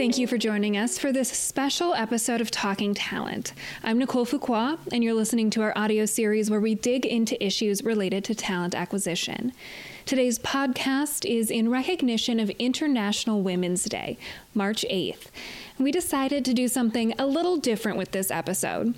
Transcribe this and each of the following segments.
Thank you for joining us for this special episode of Talking Talent. I'm Nicole Fuqua, and you're listening to our audio series where we dig into issues related to talent acquisition. Today's podcast is in recognition of International Women's Day, March 8th we decided to do something a little different with this episode.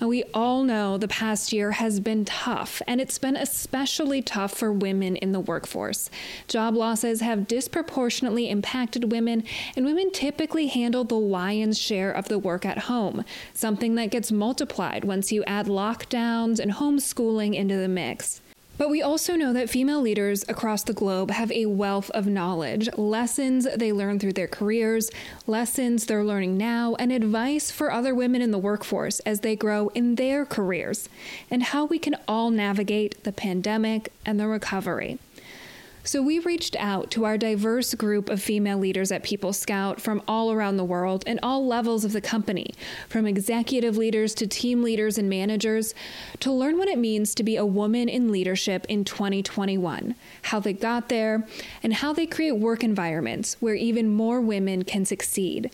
And we all know the past year has been tough, and it's been especially tough for women in the workforce. Job losses have disproportionately impacted women, and women typically handle the lion's share of the work at home, something that gets multiplied once you add lockdowns and homeschooling into the mix. But we also know that female leaders across the globe have a wealth of knowledge, lessons they learn through their careers, lessons they're learning now, and advice for other women in the workforce as they grow in their careers, and how we can all navigate the pandemic and the recovery. So we reached out to our diverse group of female leaders at People Scout from all around the world and all levels of the company, from executive leaders to team leaders and managers, to learn what it means to be a woman in leadership in 2021, how they got there, and how they create work environments where even more women can succeed.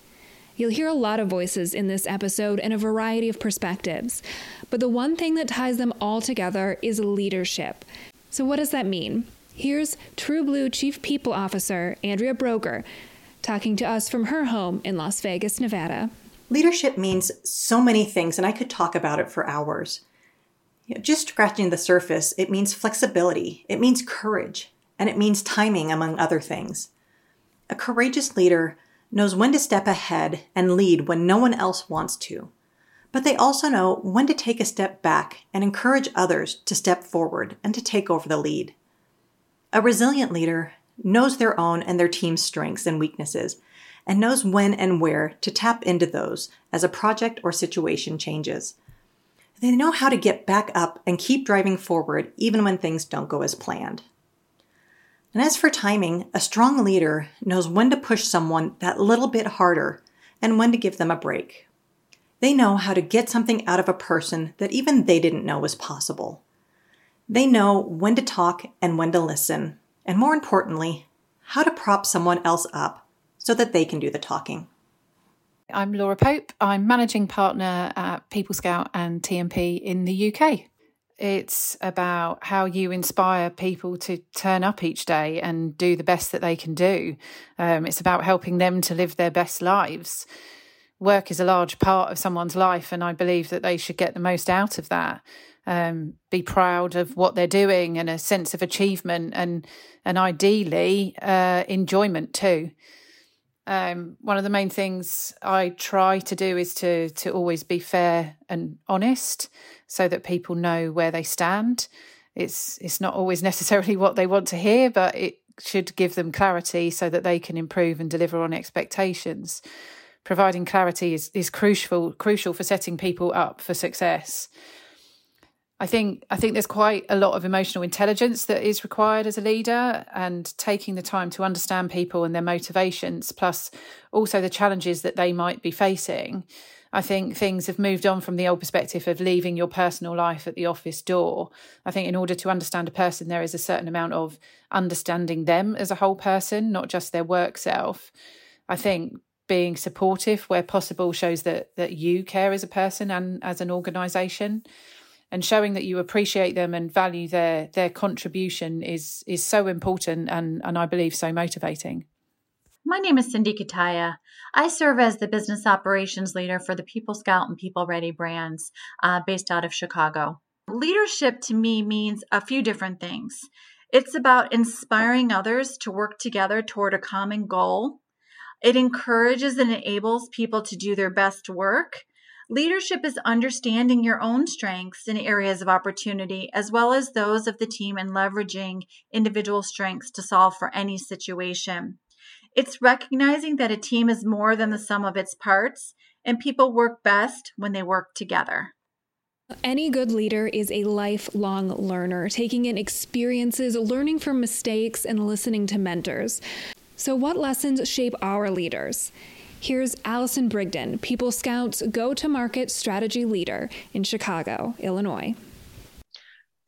You'll hear a lot of voices in this episode and a variety of perspectives. But the one thing that ties them all together is leadership. So, what does that mean? Here's True Blue Chief People Officer Andrea Broger talking to us from her home in Las Vegas, Nevada. Leadership means so many things, and I could talk about it for hours. You know, just scratching the surface, it means flexibility, it means courage, and it means timing, among other things. A courageous leader knows when to step ahead and lead when no one else wants to. But they also know when to take a step back and encourage others to step forward and to take over the lead. A resilient leader knows their own and their team's strengths and weaknesses and knows when and where to tap into those as a project or situation changes. They know how to get back up and keep driving forward even when things don't go as planned. And as for timing, a strong leader knows when to push someone that little bit harder and when to give them a break. They know how to get something out of a person that even they didn't know was possible. They know when to talk and when to listen, and more importantly, how to prop someone else up so that they can do the talking. I'm Laura Pope. I'm managing partner at People Scout and TMP in the UK. It's about how you inspire people to turn up each day and do the best that they can do. Um, it's about helping them to live their best lives. Work is a large part of someone's life, and I believe that they should get the most out of that um, be proud of what they're doing and a sense of achievement and and ideally uh, enjoyment too. Um, one of the main things I try to do is to to always be fair and honest, so that people know where they stand. It's it's not always necessarily what they want to hear, but it should give them clarity so that they can improve and deliver on expectations. Providing clarity is, is crucial crucial for setting people up for success. I think I think there's quite a lot of emotional intelligence that is required as a leader and taking the time to understand people and their motivations plus also the challenges that they might be facing. I think things have moved on from the old perspective of leaving your personal life at the office door. I think in order to understand a person there is a certain amount of understanding them as a whole person, not just their work self. I think being supportive where possible shows that that you care as a person and as an organization and showing that you appreciate them and value their their contribution is is so important and and I believe so motivating. My name is Cindy Kataya. I serve as the business operations leader for the People Scout and People Ready brands uh, based out of Chicago. Leadership to me means a few different things. It's about inspiring others to work together toward a common goal. It encourages and enables people to do their best work Leadership is understanding your own strengths and areas of opportunity, as well as those of the team, and leveraging individual strengths to solve for any situation. It's recognizing that a team is more than the sum of its parts, and people work best when they work together. Any good leader is a lifelong learner, taking in experiences, learning from mistakes, and listening to mentors. So, what lessons shape our leaders? Here's Allison Brigden, People Scouts go to market strategy leader in Chicago, Illinois.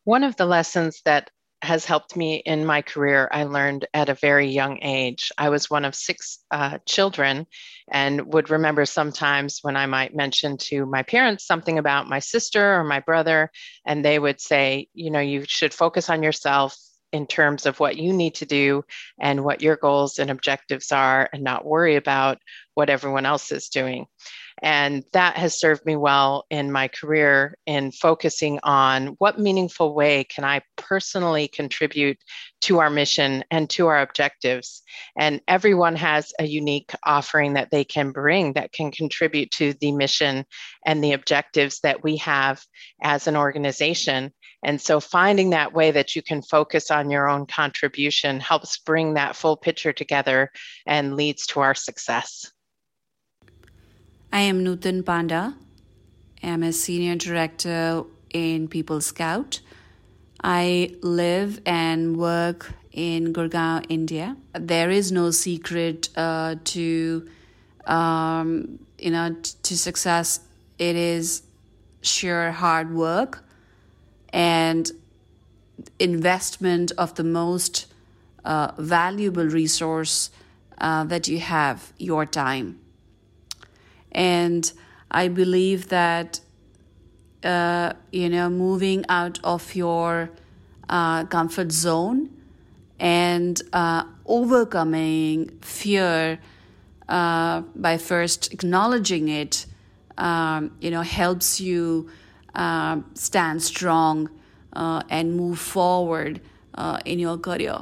One of the lessons that has helped me in my career, I learned at a very young age. I was one of six uh, children and would remember sometimes when I might mention to my parents something about my sister or my brother, and they would say, you know, you should focus on yourself in terms of what you need to do and what your goals and objectives are, and not worry about what everyone else is doing. And that has served me well in my career in focusing on what meaningful way can I personally contribute to our mission and to our objectives. And everyone has a unique offering that they can bring that can contribute to the mission and the objectives that we have as an organization. And so finding that way that you can focus on your own contribution helps bring that full picture together and leads to our success. I am Nutan Panda. I'm a senior director in People Scout. I live and work in Gurgaon, India. There is no secret uh, to, um, you know, t- to success. It is sheer hard work and investment of the most uh, valuable resource uh, that you have, your time. And I believe that, uh, you know, moving out of your uh, comfort zone and uh, overcoming fear uh, by first acknowledging it, um, you know, helps you uh, stand strong uh, and move forward in your career.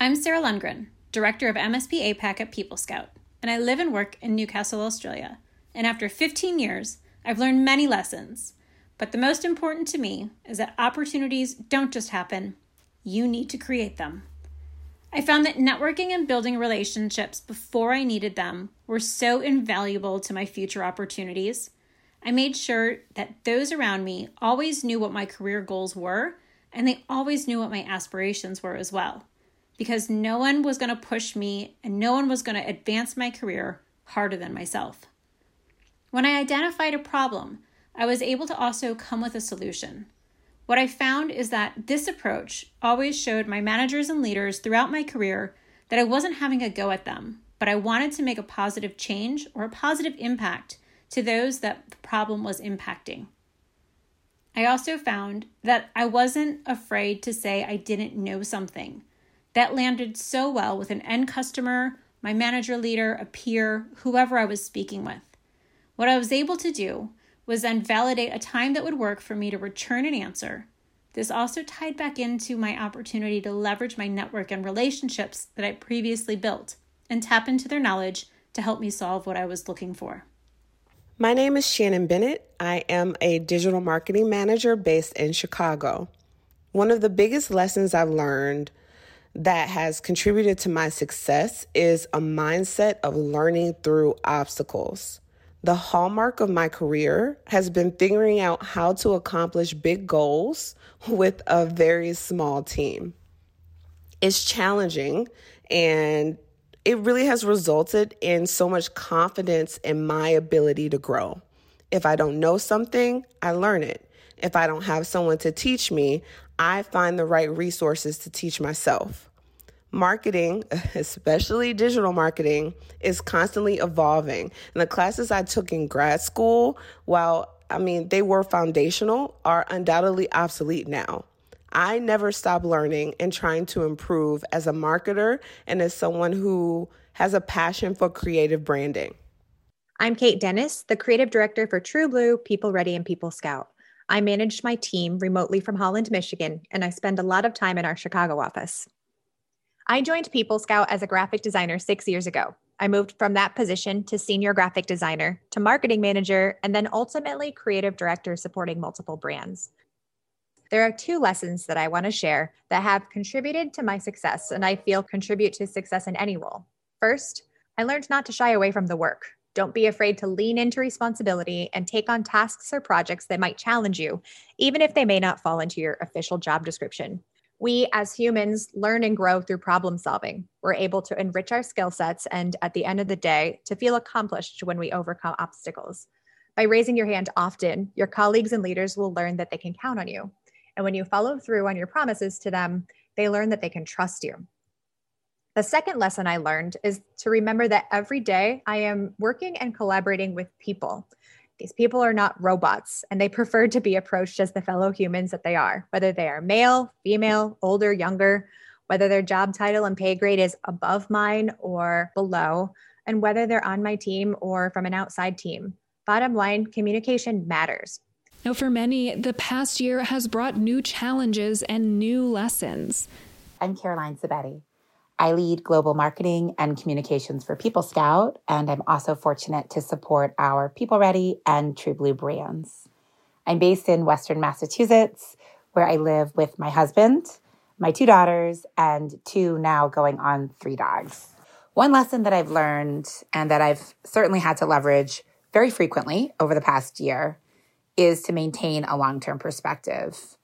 I'm Sarah Lundgren, Director of MSP APAC at People Scout, and I live and work in Newcastle, Australia and after 15 years, I've learned many lessons. But the most important to me is that opportunities don't just happen, you need to create them. I found that networking and building relationships before I needed them were so invaluable to my future opportunities. I made sure that those around me always knew what my career goals were, and they always knew what my aspirations were as well. Because no one was going to push me and no one was going to advance my career harder than myself. When I identified a problem, I was able to also come with a solution. What I found is that this approach always showed my managers and leaders throughout my career that I wasn't having a go at them, but I wanted to make a positive change or a positive impact to those that the problem was impacting. I also found that I wasn't afraid to say I didn't know something. That landed so well with an end customer, my manager leader, a peer, whoever I was speaking with. What I was able to do was then validate a time that would work for me to return an answer. This also tied back into my opportunity to leverage my network and relationships that I previously built and tap into their knowledge to help me solve what I was looking for. My name is Shannon Bennett. I am a digital marketing manager based in Chicago. One of the biggest lessons I've learned that has contributed to my success is a mindset of learning through obstacles. The hallmark of my career has been figuring out how to accomplish big goals with a very small team. It's challenging and it really has resulted in so much confidence in my ability to grow. If I don't know something, I learn it. If I don't have someone to teach me, I find the right resources to teach myself. Marketing, especially digital marketing, is constantly evolving. And the classes I took in grad school, while I mean, they were foundational, are undoubtedly obsolete now. I never stop learning and trying to improve as a marketer and as someone who has a passion for creative branding. I'm Kate Dennis, the creative director for True Blue, People Ready, and People Scout. I manage my team remotely from Holland, Michigan, and I spend a lot of time in our Chicago office. I joined People Scout as a graphic designer six years ago. I moved from that position to senior graphic designer, to marketing manager, and then ultimately creative director supporting multiple brands. There are two lessons that I want to share that have contributed to my success and I feel contribute to success in any role. First, I learned not to shy away from the work. Don't be afraid to lean into responsibility and take on tasks or projects that might challenge you, even if they may not fall into your official job description we as humans learn and grow through problem solving. We're able to enrich our skill sets and at the end of the day, to feel accomplished when we overcome obstacles. By raising your hand often, your colleagues and leaders will learn that they can count on you. And when you follow through on your promises to them, they learn that they can trust you. The second lesson I learned is to remember that every day I am working and collaborating with people. These people are not robots, and they prefer to be approached as the fellow humans that they are, whether they are male, female, older, younger, whether their job title and pay grade is above mine or below, and whether they're on my team or from an outside team. Bottom line, communication matters. Now, for many, the past year has brought new challenges and new lessons. I'm Caroline Sabetti. I lead global marketing and communications for People Scout, and I'm also fortunate to support our People Ready and True Blue brands. I'm based in Western Massachusetts, where I live with my husband, my two daughters, and two now going on three dogs. One lesson that I've learned and that I've certainly had to leverage very frequently over the past year is to maintain a long term perspective.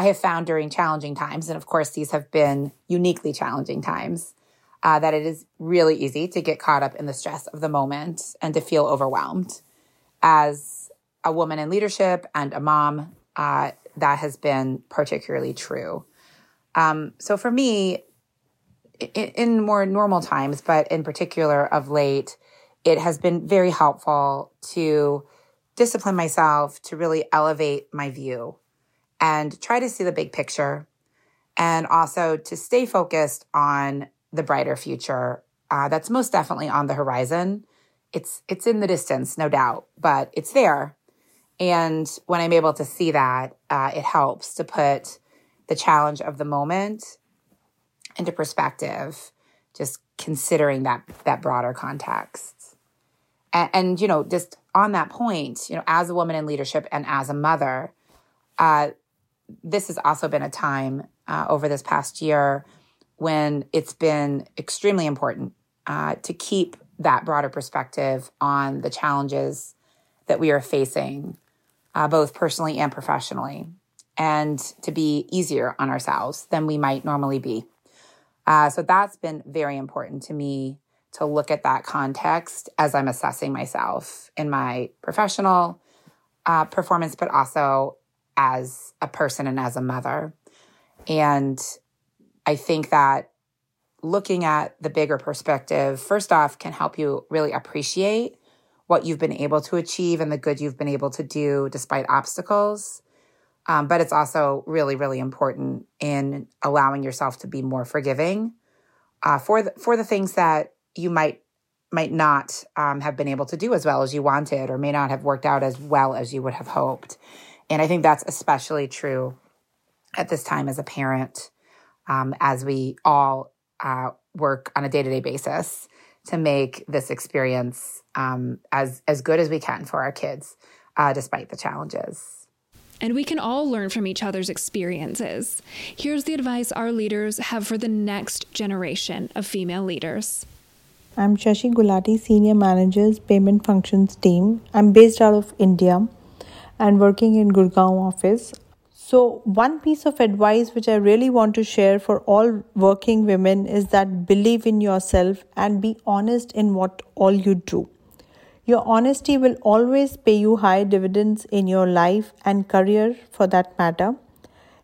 I have found during challenging times, and of course, these have been uniquely challenging times, uh, that it is really easy to get caught up in the stress of the moment and to feel overwhelmed. As a woman in leadership and a mom, uh, that has been particularly true. Um, so for me, in, in more normal times, but in particular of late, it has been very helpful to discipline myself to really elevate my view and try to see the big picture and also to stay focused on the brighter future uh, that's most definitely on the horizon. It's it's in the distance no doubt but it's there. And when i'm able to see that uh, it helps to put the challenge of the moment into perspective just considering that that broader context. And, and you know just on that point you know as a woman in leadership and as a mother uh, this has also been a time uh, over this past year when it's been extremely important uh, to keep that broader perspective on the challenges that we are facing, uh, both personally and professionally, and to be easier on ourselves than we might normally be. Uh, so that's been very important to me to look at that context as I'm assessing myself in my professional uh, performance, but also as a person and as a mother. And I think that looking at the bigger perspective, first off, can help you really appreciate what you've been able to achieve and the good you've been able to do despite obstacles. Um, but it's also really, really important in allowing yourself to be more forgiving uh, for the, for the things that you might might not um, have been able to do as well as you wanted, or may not have worked out as well as you would have hoped. And I think that's especially true at this time as a parent, um, as we all uh, work on a day to day basis to make this experience um, as as good as we can for our kids, uh, despite the challenges. And we can all learn from each other's experiences. Here's the advice our leaders have for the next generation of female leaders. I'm Shashi Gulati, Senior Manager's Payment Functions Team. I'm based out of India and working in Gurgaon office. So, one piece of advice which I really want to share for all working women is that believe in yourself and be honest in what all you do. Your honesty will always pay you high dividends in your life and career for that matter.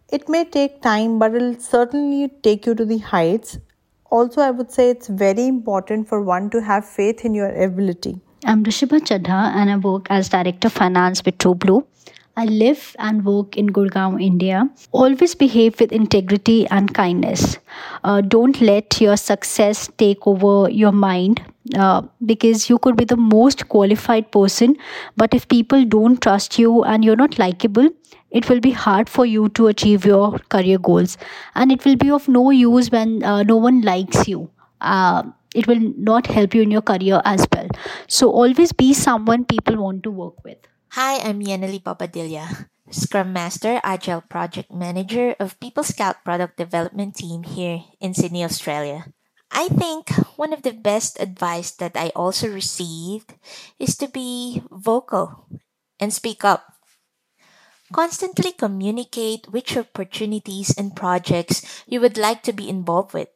It may take time, but it'll certainly take you to the heights. Also, I would say it's very important for one to have faith in your ability. I'm Rishabha Chadha and I work as Director of Finance with TrueBlue. I live and work in Gurgaon, India. Always behave with integrity and kindness. Uh, don't let your success take over your mind uh, because you could be the most qualified person, but if people don't trust you and you're not likable, it will be hard for you to achieve your career goals and it will be of no use when uh, no one likes you. It will not help you in your career as well. So always be someone people want to work with. Hi, I'm Yaneli Papadilla, Scrum Master, Agile Project Manager of People Scout Product Development Team here in Sydney, Australia. I think one of the best advice that I also received is to be vocal and speak up. Constantly communicate which opportunities and projects you would like to be involved with.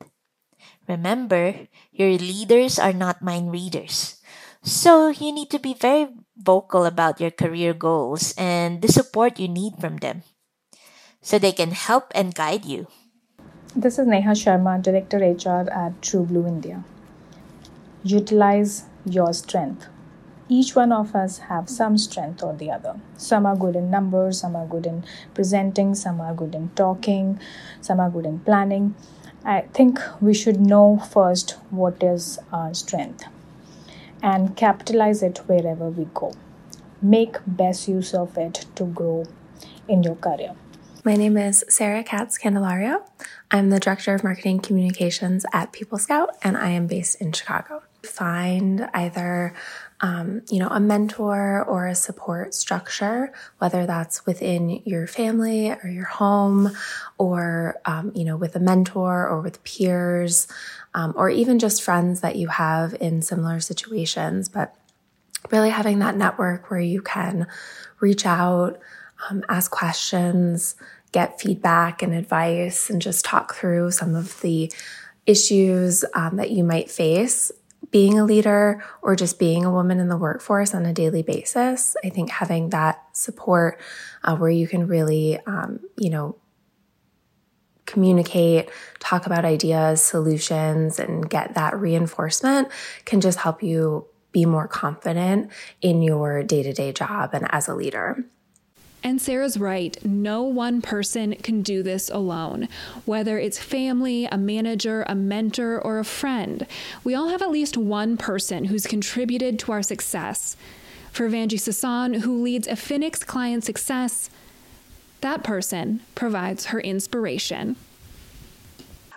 Remember, your leaders are not mind readers. So you need to be very vocal about your career goals and the support you need from them so they can help and guide you. This is Neha Sharma, Director HR at True Blue India. Utilize your strength. Each one of us have some strength or the other. Some are good in numbers, some are good in presenting, some are good in talking, some are good in planning. I think we should know first what is our strength and capitalize it wherever we go. Make best use of it to grow in your career. My name is Sarah Katz Candelario. I'm the Director of Marketing Communications at People Scout, and I am based in Chicago. Find either um, you know, a mentor or a support structure, whether that's within your family or your home, or um, you know, with a mentor or with peers, um, or even just friends that you have in similar situations. But really having that network where you can reach out, um, ask questions, get feedback and advice, and just talk through some of the issues um, that you might face being a leader or just being a woman in the workforce on a daily basis. I think having that support uh, where you can really, um, you know, communicate, talk about ideas, solutions, and get that reinforcement can just help you be more confident in your day to day job and as a leader. And Sarah's right. No one person can do this alone. Whether it's family, a manager, a mentor, or a friend, we all have at least one person who's contributed to our success. For Vanji Sasan, who leads Affinix client success, that person provides her inspiration.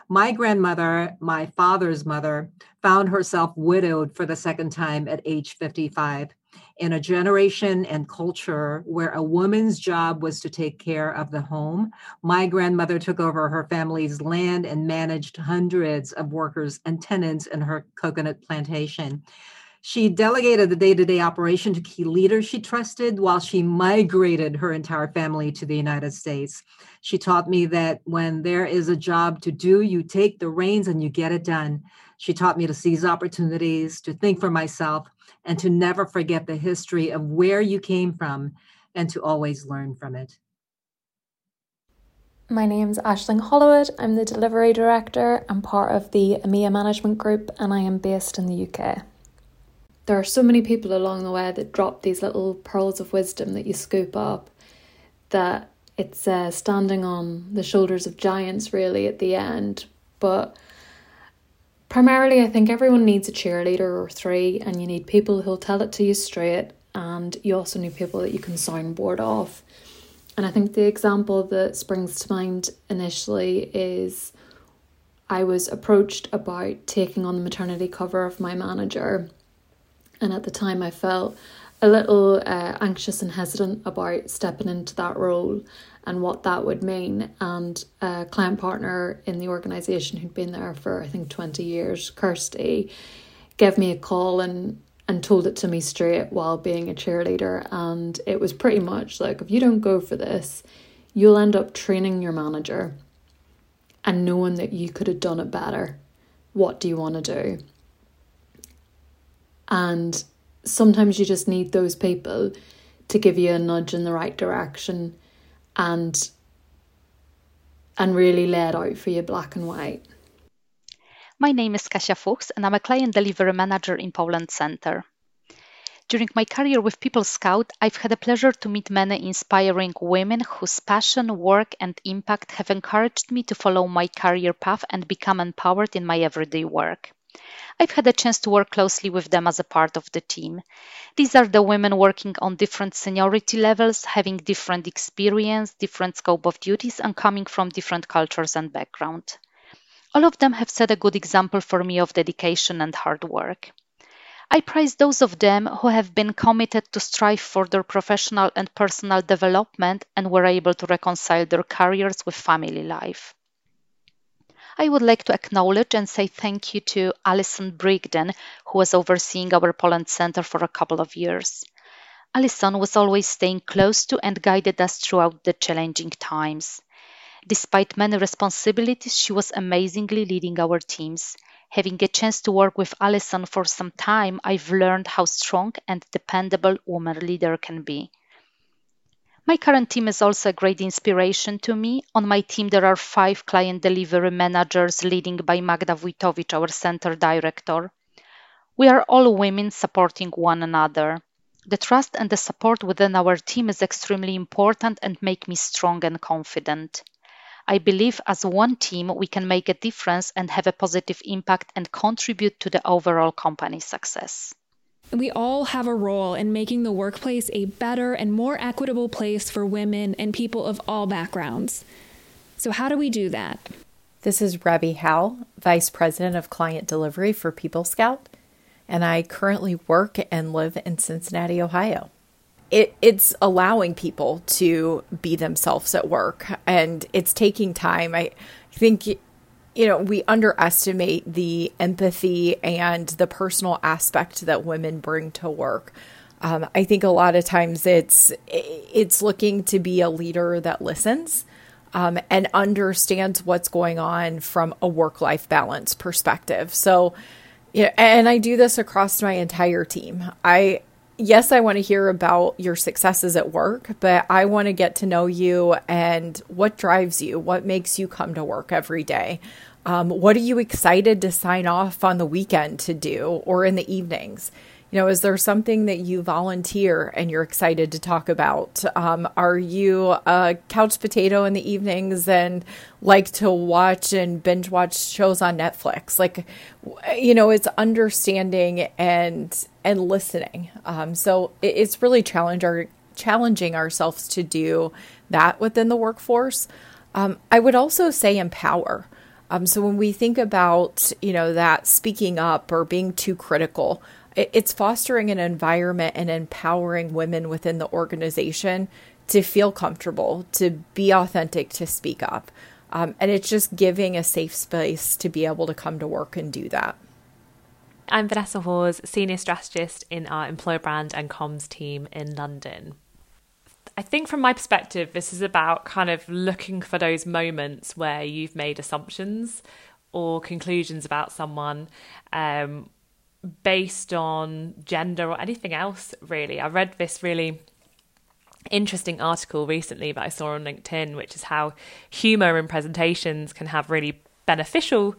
My grandmother, my father's mother, found herself widowed for the second time at age 55 in a generation and culture where a woman's job was to take care of the home. My grandmother took over her family's land and managed hundreds of workers and tenants in her coconut plantation. She delegated the day to day operation to key leaders she trusted while she migrated her entire family to the United States. She taught me that when there is a job to do, you take the reins and you get it done. She taught me to seize opportunities, to think for myself, and to never forget the history of where you came from and to always learn from it. My name's Ashling Hollowood. I'm the delivery director and part of the EMEA management group, and I am based in the UK. There are so many people along the way that drop these little pearls of wisdom that you scoop up that it's uh, standing on the shoulders of giants, really, at the end. But Primarily, I think everyone needs a cheerleader or three, and you need people who'll tell it to you straight, and you also need people that you can soundboard off. And I think the example that springs to mind initially is I was approached about taking on the maternity cover of my manager, and at the time I felt a little uh, anxious and hesitant about stepping into that role and what that would mean. And a client partner in the organisation who'd been there for I think 20 years, Kirsty, gave me a call and and told it to me straight while being a cheerleader. And it was pretty much like if you don't go for this, you'll end up training your manager and knowing that you could have done it better. What do you want to do? And sometimes you just need those people to give you a nudge in the right direction and and really lay it out for you black and white. My name is Kasia Fuchs and I'm a client delivery manager in Poland Center. During my career with People Scout, I've had the pleasure to meet many inspiring women whose passion, work, and impact have encouraged me to follow my career path and become empowered in my everyday work. I've had a chance to work closely with them as a part of the team. These are the women working on different seniority levels, having different experience, different scope of duties, and coming from different cultures and background. All of them have set a good example for me of dedication and hard work. I praise those of them who have been committed to strive for their professional and personal development and were able to reconcile their careers with family life. I would like to acknowledge and say thank you to Alison Brigden, who was overseeing our Poland Center for a couple of years. Alison was always staying close to and guided us throughout the challenging times. Despite many responsibilities, she was amazingly leading our teams. Having a chance to work with Alison for some time, I've learned how strong and dependable woman leader can be. My current team is also a great inspiration to me. On my team, there are five client delivery managers, leading by Magda Wojtowicz, our center director. We are all women supporting one another. The trust and the support within our team is extremely important and make me strong and confident. I believe as one team we can make a difference and have a positive impact and contribute to the overall company success. We all have a role in making the workplace a better and more equitable place for women and people of all backgrounds. So, how do we do that? This is Rebby Howell, Vice President of Client Delivery for People Scout, and I currently work and live in Cincinnati, Ohio it, it's allowing people to be themselves at work and it's taking time. I think, you know, we underestimate the empathy and the personal aspect that women bring to work. Um, I think a lot of times it's it's looking to be a leader that listens um, and understands what's going on from a work life balance perspective. So, yeah, and I do this across my entire team. I yes, I want to hear about your successes at work, but I want to get to know you and what drives you, what makes you come to work every day. Um, what are you excited to sign off on the weekend to do or in the evenings? You know, is there something that you volunteer and you're excited to talk about? Um, are you a couch potato in the evenings and like to watch and binge watch shows on Netflix? Like, you know, it's understanding and and listening. Um, so it, it's really challenge our, challenging ourselves to do that within the workforce. Um, I would also say empower. Um, so when we think about you know that speaking up or being too critical it's fostering an environment and empowering women within the organization to feel comfortable, to be authentic, to speak up. Um, and it's just giving a safe space to be able to come to work and do that. I'm Vanessa Hawes, Senior Strategist in our Employer Brand and Comms team in London. I think from my perspective, this is about kind of looking for those moments where you've made assumptions or conclusions about someone um, based on gender or anything else, really. I read this really interesting article recently that I saw on LinkedIn, which is how humor in presentations can have really beneficial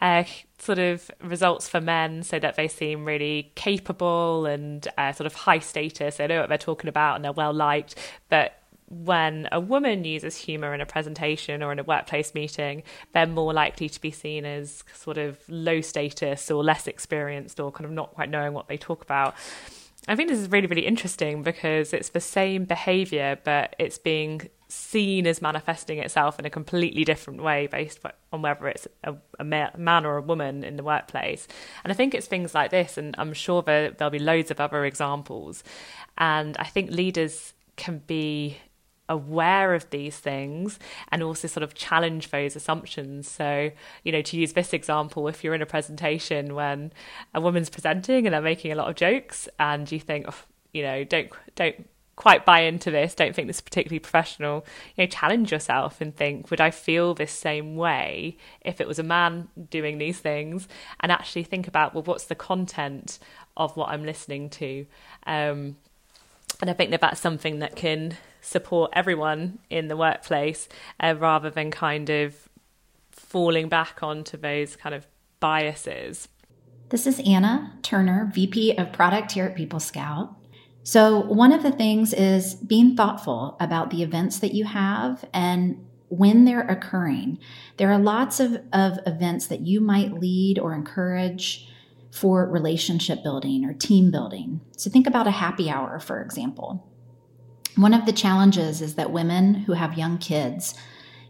uh, sort of results for men so that they seem really capable and uh, sort of high status. They know what they're talking about and they're well liked. But when a woman uses humor in a presentation or in a workplace meeting, they're more likely to be seen as sort of low status or less experienced or kind of not quite knowing what they talk about. I think this is really, really interesting because it's the same behavior, but it's being seen as manifesting itself in a completely different way based on whether it's a, a, man or a woman in the workplace. And I think it's things like this, and I'm sure there, there'll be loads of other examples. And I think leaders can be aware of these things and also sort of challenge those assumptions. So, you know, to use this example, if you're in a presentation when a woman's presenting and they're making a lot of jokes and you think, oh, you know, don't don't quite buy into this, don't think this is particularly professional, you know, challenge yourself and think, would I feel this same way if it was a man doing these things? And actually think about, well, what's the content of what I'm listening to? Um, and I think that that's something that can support everyone in the workplace uh, rather than kind of falling back onto those kind of biases. This is Anna Turner, VP of Product here at People Scout. So, one of the things is being thoughtful about the events that you have and when they're occurring. There are lots of, of events that you might lead or encourage for relationship building or team building. So, think about a happy hour, for example. One of the challenges is that women who have young kids,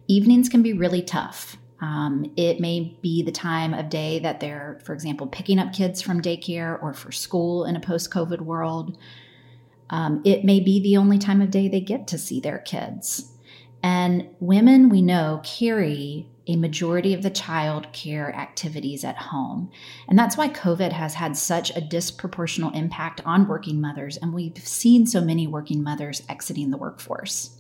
evenings can be really tough. Um, it may be the time of day that they're, for example, picking up kids from daycare or for school in a post COVID world. Um, it may be the only time of day they get to see their kids. And women we know carry a majority of the child care activities at home. And that's why COVID has had such a disproportional impact on working mothers, and we've seen so many working mothers exiting the workforce.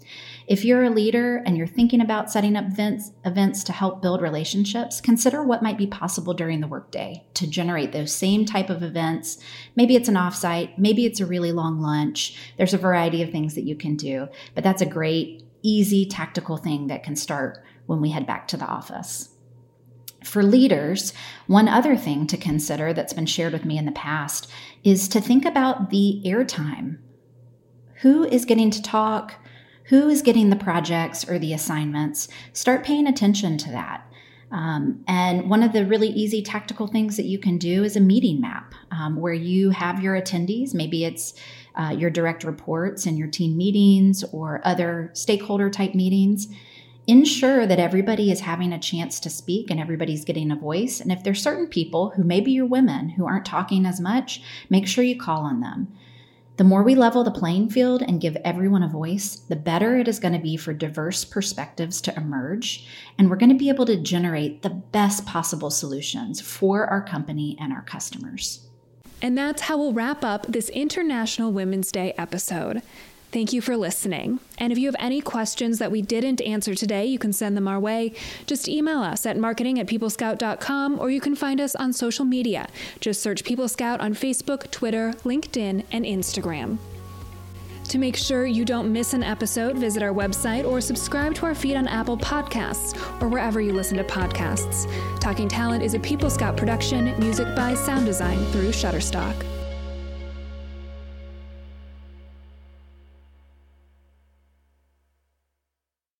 If you're a leader and you're thinking about setting up events, events to help build relationships, consider what might be possible during the workday to generate those same type of events. Maybe it's an offsite, maybe it's a really long lunch. There's a variety of things that you can do, but that's a great, easy, tactical thing that can start when we head back to the office. For leaders, one other thing to consider that's been shared with me in the past is to think about the airtime. Who is getting to talk? who is getting the projects or the assignments, start paying attention to that. Um, and one of the really easy tactical things that you can do is a meeting map um, where you have your attendees. Maybe it's uh, your direct reports and your team meetings or other stakeholder type meetings. Ensure that everybody is having a chance to speak and everybody's getting a voice. And if there's certain people who maybe you're women who aren't talking as much, make sure you call on them. The more we level the playing field and give everyone a voice, the better it is going to be for diverse perspectives to emerge. And we're going to be able to generate the best possible solutions for our company and our customers. And that's how we'll wrap up this International Women's Day episode. Thank you for listening. And if you have any questions that we didn't answer today, you can send them our way. Just email us at marketing at peoplescout.com or you can find us on social media. Just search People Scout on Facebook, Twitter, LinkedIn, and Instagram. To make sure you don't miss an episode, visit our website or subscribe to our feed on Apple Podcasts or wherever you listen to podcasts. Talking Talent is a People Scout production, music by Sound Design through Shutterstock.